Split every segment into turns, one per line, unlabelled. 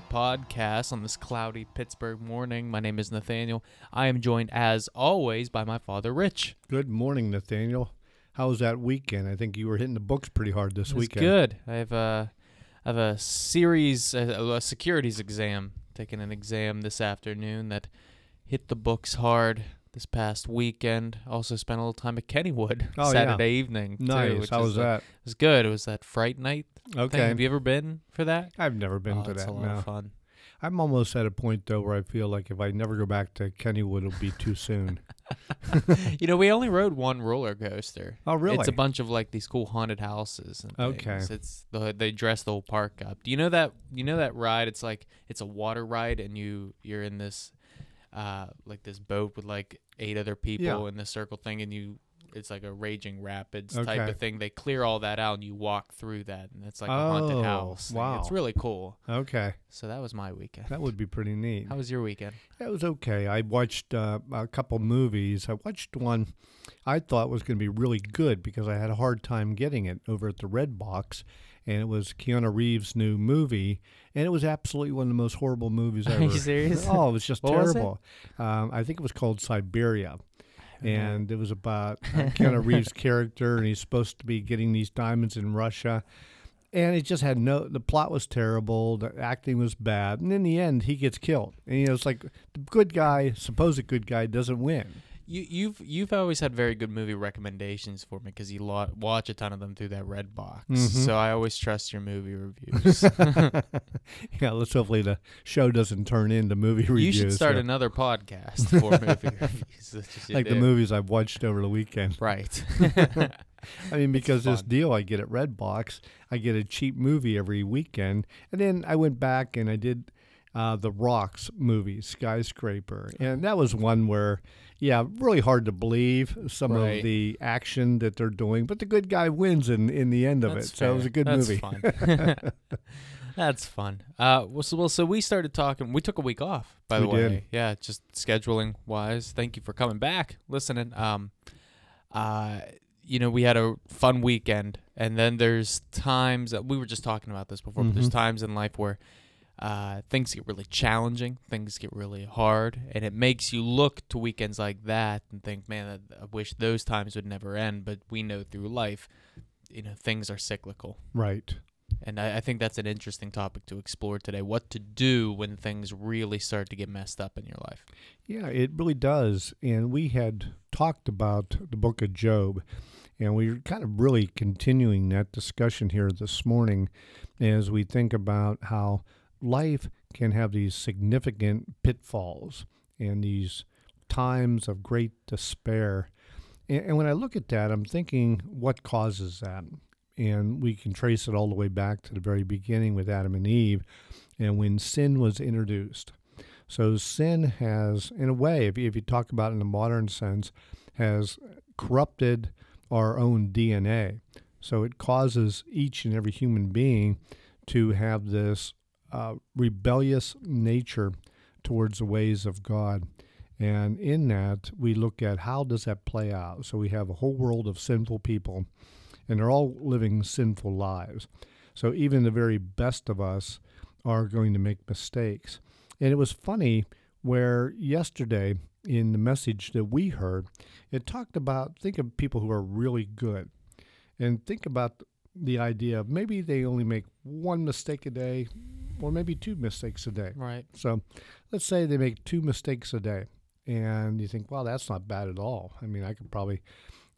Podcast on this cloudy Pittsburgh morning. My name is Nathaniel. I am joined, as always, by my father, Rich.
Good morning, Nathaniel. How was that weekend? I think you were hitting the books pretty hard this
It
weekend.
good. I have a, I have a series, a, a securities exam, taking an exam this afternoon that hit the books hard this past weekend. Also spent a little time at Kennywood
Oh, yeah.
Saturday evening. too,
Nice.
which
How was
a-
that?
It was good. It was that Fright Night thing.
Okay.
Have you ever been for that?
I've never been
oh,
to that.
a lot
No.
of fun.
I'm almost at a point though where I feel like if I never go back to Kennywood, it'll be too soon.
you know, we only rode one roller coaster.
Oh, really?
It's a bunch of like these cool haunted houses. And
Okay.
It's the they dress the whole park up. Do you know that? You know that ride? It's like it's a water ride, and you you're in this, uh, like this boat with like eight other people
Yeah.
in this circle thing, and you. It's like a raging rapids type of thing. They clear all that out, and you walk through that, and it's like a haunted
Oh,
house. thing. it's really cool.
okay,
So that was my weekend.
that would be pretty neat.
How was your weekend?
That was okay. I watched uh, a couple movies. I watched one I thought was going to be really good because I had a hard time getting it over at the Redbox, and it was Keanu Reeves' new movie, and it was absolutely one of the most horrible movies ever.
Are
ever.
you serious?
Oh, it was just
What was it?
terrible. Um, I think it was called Siberia. And it was about uh, Keanu Reeves' character, and he's supposed to be getting these diamonds in Russia. And it just had no. The plot was terrible. The acting was bad, and in the end, he gets killed. And you know, it's like the good guy, supposed good guy, doesn't win.
You, you've you've always had very good movie recommendations for me because you lo- watch a ton of them through that Redbox.
Mhm.
So I always trust your movie reviews.
yeah, let's hopefully the show doesn't turn into movie reviews.
you should start
yeah.
another podcast for movie reviews. You
like the movies I've watched over the weekend.
right?
I mean, because this deal I get at Redbox, I get a cheap movie every weekend, and then I went back and I did uh, the Rocks movie, Skyscraper, and that was one where, yeah, really hard to believe some
Right.
of the action that they're doing, but the good guy wins in in the end of
That's
it, so it was a good
That's
movie.
Fun. That's fun. Uh, well so, well, so we started talking. We took a week off, by the way.
did.
Yeah, just scheduling wise. Thank you for coming back, listening. Um, uh, you know, we had a fun weekend, and then there's times that we were just talking about this before. But there's
Mhm.
times in life where uh, things get really challenging, things get really hard, and it makes you look to weekends like that and think, man, I, I wish those times would never end. But we know through life, you know, things are cyclical.
Right.
And I, I think that's an interesting topic to explore today. What to do when things really start to get messed up in your life.
Yeah, it really does. And we had talked about the book of Job, and we're kind of really continuing that discussion here this morning as we think about how life can have these significant pitfalls and these times of great despair. And, and when I look at that, I'm thinking, what causes that? And we can trace it all the way back to the very beginning with Adam and Eve and when sin was introduced. So sin has, in a way, if you, if you talk about in a modern sense, has corrupted our own DNA. So it causes each and every human being to have this uh, rebellious nature towards the ways of God. And in that, we look at how does that play out. So we have a whole world of sinful people, and they're all living sinful lives. So even the very best of us are going to make mistakes. And it was funny where yesterday in the message that we heard, it talked about think of people who are really good and think about the idea of maybe they only make one mistake a day or maybe two mistakes a day.
Right.
So let's say they make two mistakes a day and you think, well, that's not bad at all. I mean, I could probably,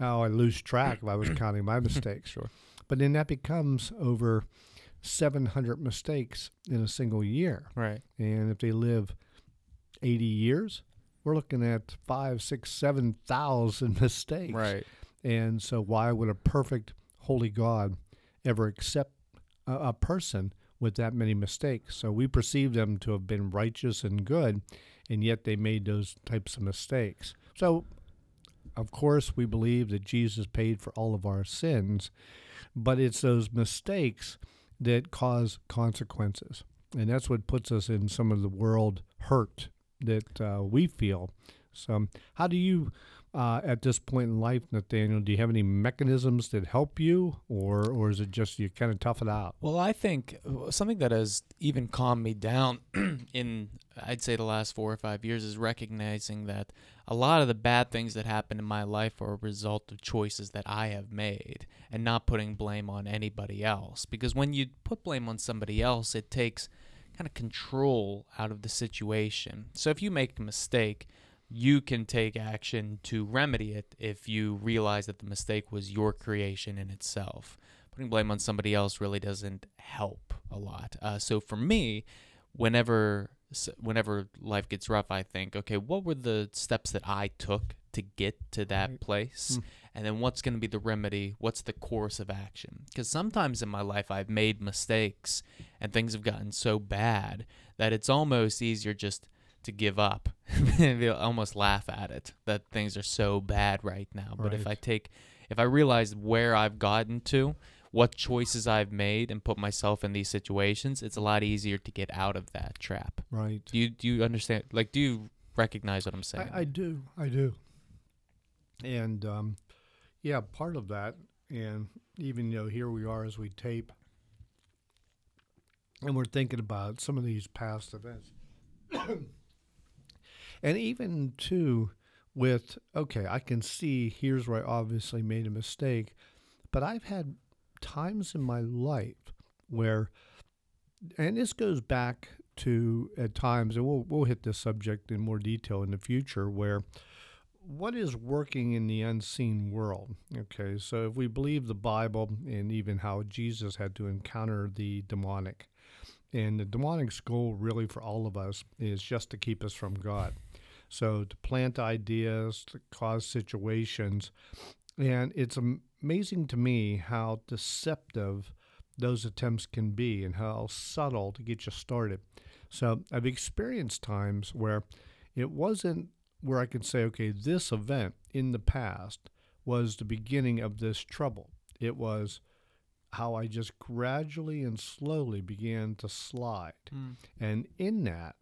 oh, I lose track if I was counting my mistakes.
Sure.
But then that becomes over 700 mistakes in a single year.
Right.
And if they live 80 years, we're looking at five, six, seven thousand mistakes.
Right.
And so, why would a perfect, holy God ever accept a, a person with that many mistakes? So, we perceive them to have been righteous and good, and yet they made those types of mistakes. So, of course, we believe that Jesus paid for all of our sins, but it's those mistakes that cause consequences. And that's what puts us in some of the world hurt that uh, we feel So, how do you, uh, at this point in life, Nathaniel, do you have any mechanisms that help you, or or is it just you kind of tough it out?
Well, I think uh, something that has even calmed me down in, I'd say, the last four or five years is recognizing that a lot of the bad things that happen in my life are a result of choices that I have made and not putting blame on anybody else. Because when you put blame on somebody else, it takes kind of control out of the situation. So if you make a mistake, you can take action to remedy it if you realize that the mistake was your creation in itself. Putting blame on somebody else really doesn't help a lot. Uh, so for me, whenever whenever life gets rough, I think, okay, what were the steps that I took to get to that place?
Hmm.
And then what's going to be the remedy? What's the course of action? Because sometimes in my life, I've made mistakes and things have gotten so bad that it's almost easier just to give up and be- almost laugh at it that things are so bad right now. But if I take, if I realize where I've gotten to, what choices I've made, and put myself in these situations, it's a lot easier to get out of that trap.
Right.
Do you do you understand? Like, do you recognize what I'm saying?
I, I do. I do. And um, yeah, part of that, and even you know, here we are as we tape, and we're thinking about some of these past events, and even too with okay, I can see here's where I obviously made a mistake, but I've had times in my life where, and this goes back to at times, and we'll we'll hit this subject in more detail in the future, where what is working in the unseen world. Okay, so if we believe the Bible and even how Jesus had to encounter the demonic, and the demonic's goal really for all of us is just to keep us from God. So to plant ideas, to cause situations, and it's amazing to me how deceptive those attempts can be and how subtle to get you started. So I've experienced times where it wasn't where I can say, okay, this event in the past was the beginning of this trouble. It was how I just gradually and slowly began to slide.
Mm.
And in that,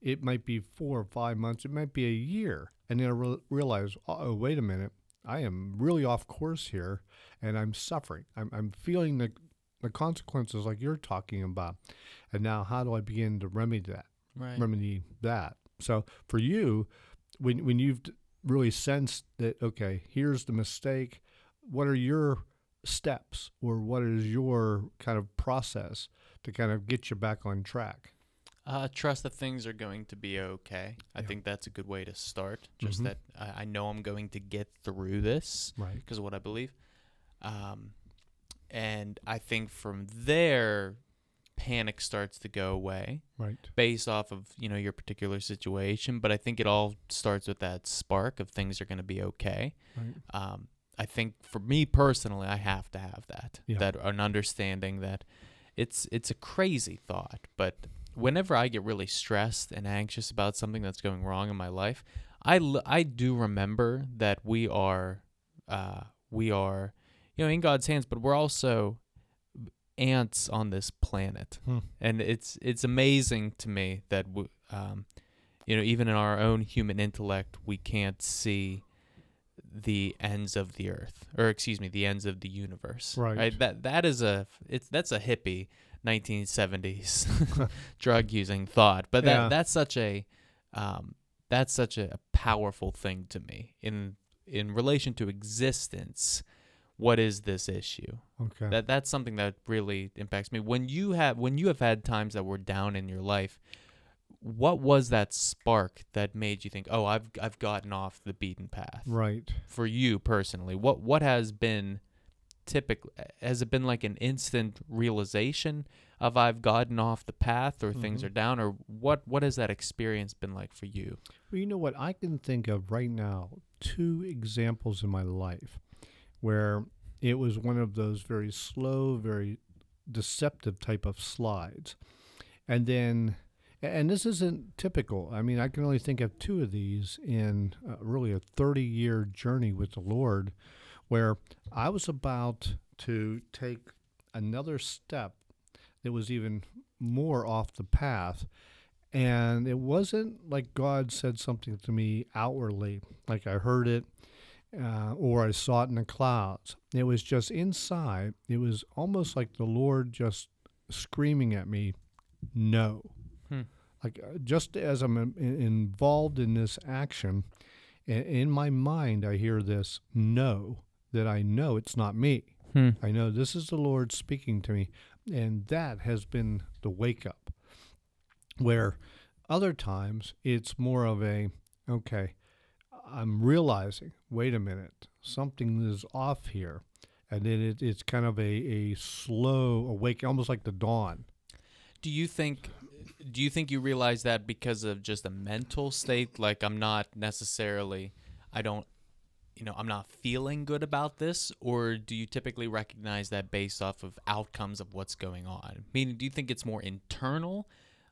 it might be four or five months, it might be a year. And then I re- realize, oh, wait a minute, I am really off course here and I'm suffering. I'm, I'm feeling the, the consequences like you're talking about. And now, how do I begin to remedy that?
Right.
remedy that. So for you, when when you've really sensed that okay, here's the mistake, what are your steps or what is your kind of process to kind of get you back on track?
Uh, trust that things are going to be okay. I
Yeah.
think that's a good way to start. Just
Mhm.
that I, I know I'm going to get through this
Right.
because of what I believe. Um, and I think from there, panic starts to go away
Right.
based off of you know your particular situation. But I think it all starts with that spark of things are going to be okay.
Right.
um, I think for me personally, I have to have that
Yeah.
that an understanding that it's it's a crazy thought, but whenever I get really stressed and anxious about something that's going wrong in my life, I l- I do remember that we are uh, we are you know in God's hands, but we're also ants on this planet,
Hmm.
and it's it's amazing to me that w- um, you know even in our own human intellect, we can't see the ends of the earth or excuse me the ends of the universe
Right.
that that is a it's that's a hippie 1970s drug using thought but that
Yeah.
that's such a um that's such a powerful thing to me in in relation to existence what is this issue
Okay.
that that's something that really impacts me when you have when you have had times that were down in your life what was that spark that made you think oh i've i've gotten off the beaten path
right.
for you personally what what has been typically has it been like an instant realization of i've gotten off the path or things
Mhm.
are down or what what has that experience been like for you
Well, you know what? I can think of right now two examples in my life where it was one of those very slow, very deceptive type of slides. And then, and this isn't typical. I mean, I can only think of two of these in uh, really a 30 year journey with the Lord where I was about to take another step that was even more off the path And it wasn't like God said something to me outwardly, like I heard it uh, or I saw it in the clouds. It was just inside. It was almost like the Lord just screaming at me, no.
Hmm.
Like uh, just as I'm in- involved in this action, i- in my mind, I hear this no, that I know it's not me.
Hmm.
I know this is the Lord speaking to me. And that has been the wake up. Where other times it's more of a, okay, I'm realizing, wait a minute, something is off here. And then it, it's kind of a, a slow awake, almost like the dawn.
Do you think do you think you realize that because of just a mental state like I'm not necessarily I don't you know, I'm not feeling good about this or do you typically recognize that based off of outcomes of what's going on? Meaning do you think it's more internal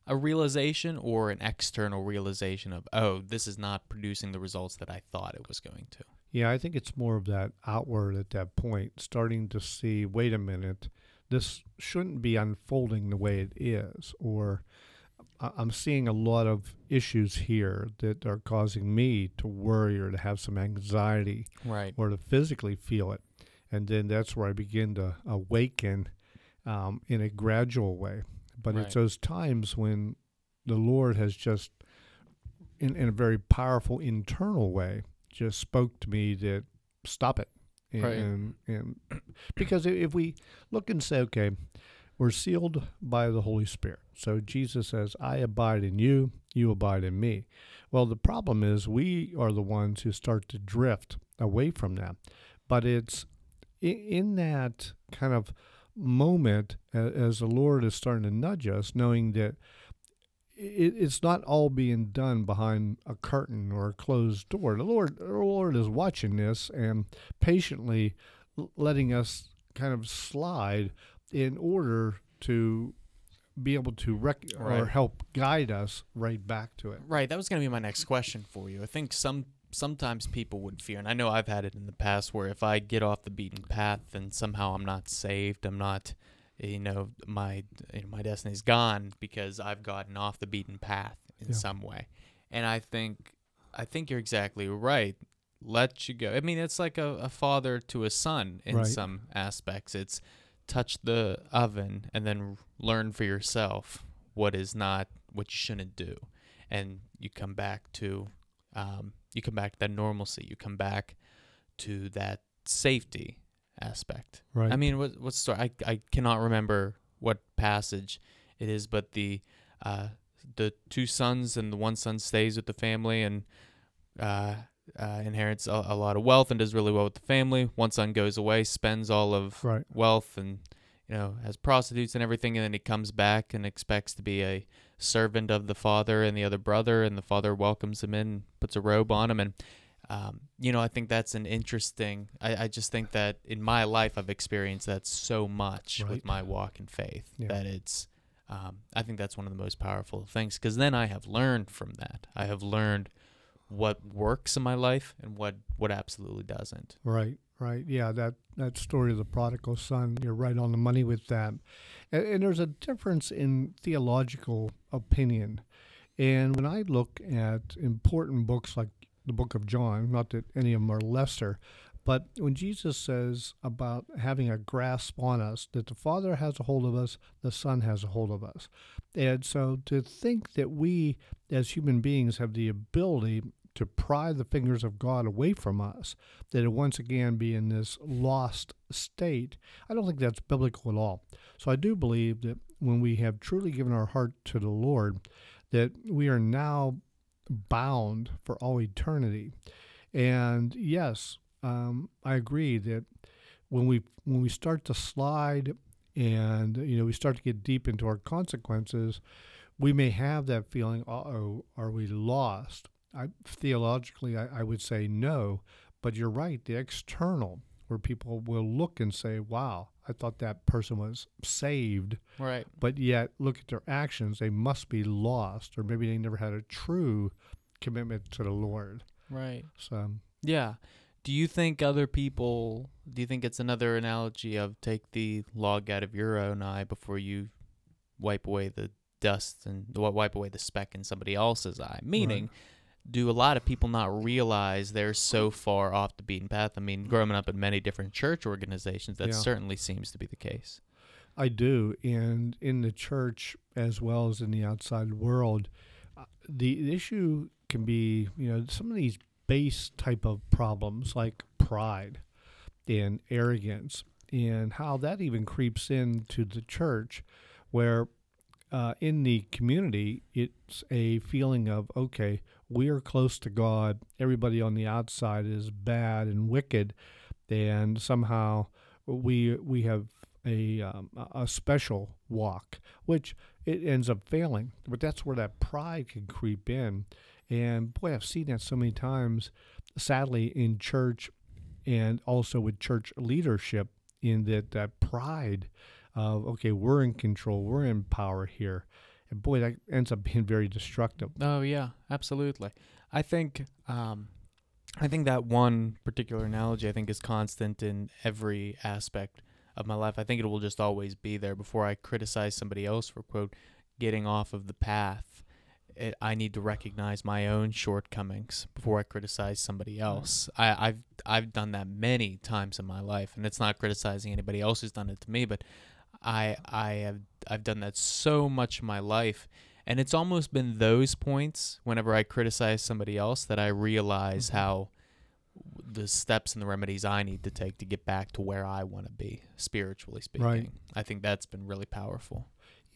a realization or an external realization of oh, this is not producing the results that I thought it was going to?
Yeah, I think it's more of that outward at that point, starting to see, wait a minute, this shouldn't be unfolding the way it is. Or I'm seeing a lot of issues here that are causing me to worry or to have some anxiety
Right.
or to physically feel it. And then that's where I begin to awaken um, in a gradual way. But
Right.
it's those times when the Lord has just, in, in a very powerful internal way, just spoke to me that stop it. And,
Right.
and, and because if we look and say, okay, we're sealed by the Holy Spirit. So Jesus says, I abide in you, you abide in me. Well, the problem is we are the ones who start to drift away from that. But it's in that kind of moment as the Lord is starting to nudge us, knowing that it's not all being done behind a curtain or a closed door. The Lord, the Lord is watching this and patiently letting us kind of slide in order to be able to rec- or help guide us right back to it.
Right. That was going to be my next question for you. I think some sometimes people would fear, and I know I've had it in the past, where if I get off the beaten path, then somehow I'm not saved. I'm not, you know, my you know, my destiny's gone because I've gotten off the beaten path in
Yeah.
some way. And I think I think you're exactly right. Let you go. I mean, it's like a, a father to a son in
Right.
some aspects. It's touch the oven and then learn for yourself what is not what you shouldn't do. And you come back to um, you come back to that normalcy. You come back to that safety aspect.
Right.
i mean what what story I, I cannot remember what passage it is but the uh, the two sons and the one son stays with the family and uh, uh, inherits a, a lot of wealth and does really well with the family one son goes away spends all of
right.
wealth and you know has prostitutes and everything and then he comes back and expects to be a servant of the father and the other brother and the father welcomes him in puts a robe on him and um, you know i think that's an interesting I, I just think that in my life i've experienced that so much
Right.
with my walk in faith
Yeah.
that it's um, i think that's one of the most powerful things because then i have learned from that i have learned what works in my life and what what absolutely doesn't
Right, right. Yeah, that, that story of the prodigal son, you're right on the money with that. And, and there's a difference in theological opinion. And when I look at important books like the book of John, not that any of them are lesser, but when Jesus says about having a grasp on us, that the Father has a hold of us, the Son has a hold of us. And so to think that we as human beings have the ability to pry the fingers of God away from us, that it once again be in this lost state, I don't think that's biblical at all. So I do believe that when we have truly given our heart to the Lord, that we are now bound for all eternity. And yes, um, I agree that when we when we start to slide and you know we start to get deep into our consequences, we may have that feeling. Uh oh, are we lost? I, theologically, I, I would say no, but you're right. The external, where people will look and say, "Wow, I thought that person was saved,"
right
but yet look at their actions; they must be lost, or maybe they never had a true commitment to the Lord.
right
So,
Yeah. Do you think other people? Do you think it's another analogy of take the log out of your own eye before you wipe away the dust and wipe away the speck in somebody else's eye. Meaning, do a lot of people not realize they're so far off the beaten path? I mean, growing up in many different church organizations, that
Yeah.
certainly seems to be the case.
I do, and in the church as well as in the outside world, uh, the issue can be you know some of these base type of problems like pride and arrogance, and how that even creeps into the church, where uh, in the community it's a feeling of okay we are close to God, everybody on the outside is bad and wicked, and somehow we we have a um, a- a special walk, which it ends up failing. But that's where that pride can creep in, and boy, I've seen that so many times. Sadly, in church, and also with church leadership, in that that pride of okay, we're in control, we're in power here, and boy, that ends up being very destructive.
Oh yeah, absolutely. I think um, I think that one particular analogy I think is constant in every aspect of my life. I think it will just always be there. Before I criticize somebody else for quote getting off of the path, it, I need to recognize my own shortcomings before I criticize somebody else. I, I've I've done that many times in my life, and it's not criticizing anybody else who's done it to me, but I I have I've done that so much in my life. And it's almost been those points whenever I criticize somebody else that I realize
Mhm.
how the steps and the remedies I need to take to get back to where I want to be, spiritually speaking.
Right.
I think that's been really powerful.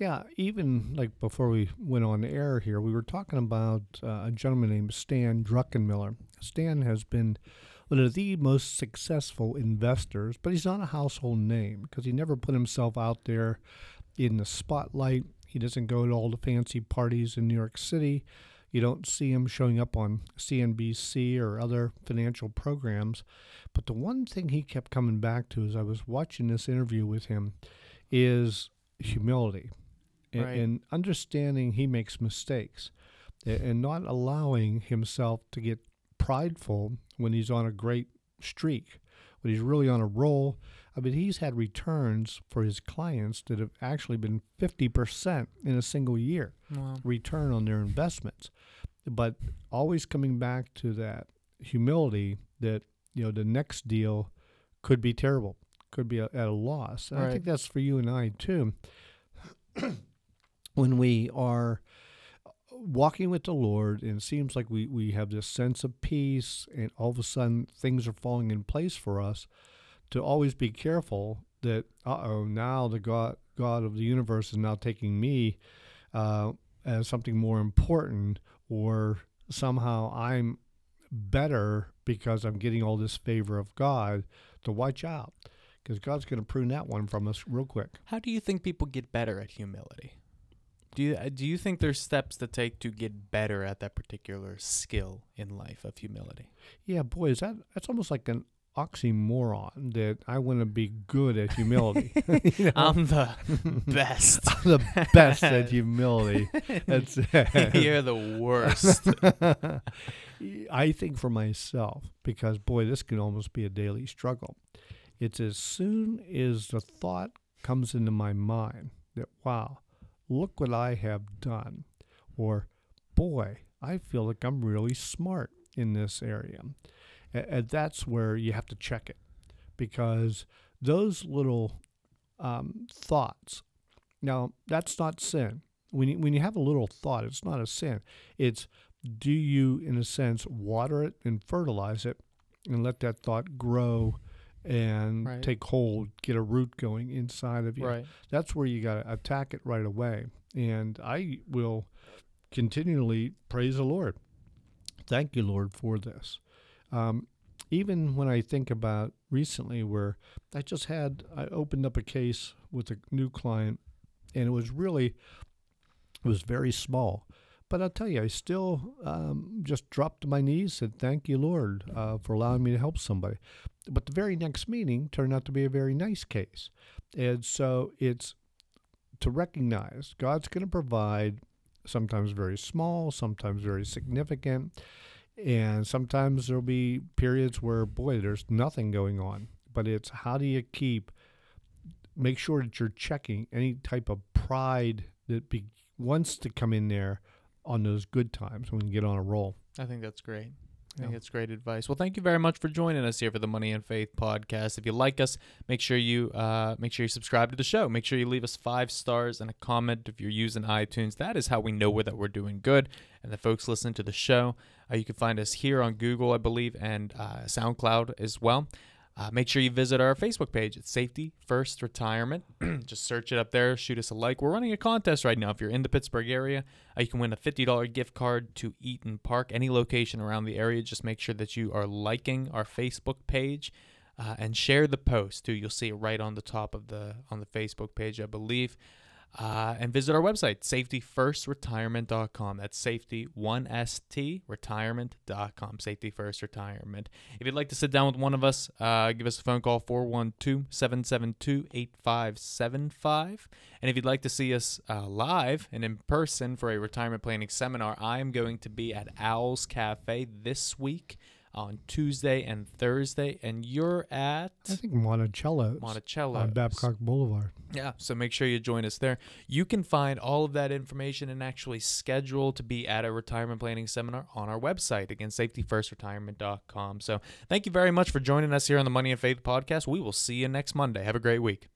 Yeah, even like before we went on air here, we were talking about uh, a gentleman named Stan Druckenmiller. Stan has been one of the most successful investors, but he's not a household name because he never put himself out there in the spotlight. He doesn't go to all the fancy parties in New York City. You don't see him showing up on CNBC or other financial programs. But the one thing he kept coming back to as I was watching this interview with him is humility and,
Right.
and understanding he makes mistakes and not allowing himself to get prideful when he's on a great streak, when he's really on a roll. I mean, he's had returns for his clients that have actually been 50% in a single year
Well,
return on their investments. But always coming back to that humility that, you know, the next deal could be terrible, could be a, at a loss. And I think that's for you and I too. When we are walking with the Lord and it seems like we, we have this sense of peace and all of a sudden things are falling in place for us, to always be careful that, uh oh, now the God, God of the universe is now taking me uh, as something more important, or somehow I'm better because I'm getting all this favor of God, to watch out. Because God's going to prune that one from us real quick.
how do you think people get better at humility? Do you uh, do you think there's steps to take to get better at that particular skill in life of humility?
Yeah, boy, is that that's almost like an oxymoron that I want to be good at humility. You know?
I'm the best.
I'm the best at humility. That's
You're the worst.
I think for myself, because boy, this can almost be a daily struggle. It's as soon as the thought comes into my mind that, wow, look what I have done, or boy, I feel like I'm really smart in this area. And that's where you have to check it because those little um, thoughts, now that's not sin. When you, when you have a little thought, it's not a sin. It's do you, in a sense, water it and fertilize it and let that thought grow and
Right.
take hold, get a root going inside of you?
right.
That's where you got to attack it right away. And I will continually praise the Lord. Thank you, Lord, for this. Um, even when I think about recently, where I just had, I opened up a case with a new client, and it was really, it was very small. But I'll tell you, I still um, just dropped to my knees, said, Thank you, Lord, uh, for allowing me to help somebody. But the very next meeting turned out to be a very nice case. And so it's to recognize God's going to provide sometimes very small, sometimes very significant, and sometimes there'll be periods where, boy, there's nothing going on. But it's how do you keep, make sure that you're checking any type of pride that be, wants to come in there on those good times when we get on a roll.
I think that's great. I think
Yeah.
it's great advice. Well, thank you very much for joining us here for the Money and Faith podcast. If you like us, make sure you uh, make sure you subscribe to the show. Make sure you leave us five stars and a comment if you're using iTunes. That is how we know that we're doing good and the folks listen to the show. Uh, you can find us here on Google, I believe, and uh, SoundCloud as well. Uh, make sure you visit our Facebook page. It's Safety First Retirement. Just search it up there. Shoot us a like. We're running a contest right now. If you're in the Pittsburgh area, uh, you can win a $50 gift card to Eat'n Park, any location around the area. Just make sure that you are liking our Facebook page uh, and share the post too. You'll see it right on the top of the on the Facebook page, I believe. Uh, and visit our website, safetyfirstretirement.com. That's safety one st retirement.com. Safety First Retirement. If you'd like to sit down with one of us, uh, give us a phone call 412 772 8575. And if you'd like to see us uh, live and in person for a retirement planning seminar, I am going to be at Owl's Cafe this week on Tuesday and Thursday, and you're at
I think Monticello
Monticello
on Babcock Boulevard.
yeah, so make sure you join us there. You can find all of that information and actually schedule to be at a retirement planning seminar on our website, again, safetyfirstretirement.com. So thank you very much for joining us here on the Money and Faith podcast. We will see you next Monday. Have a great week.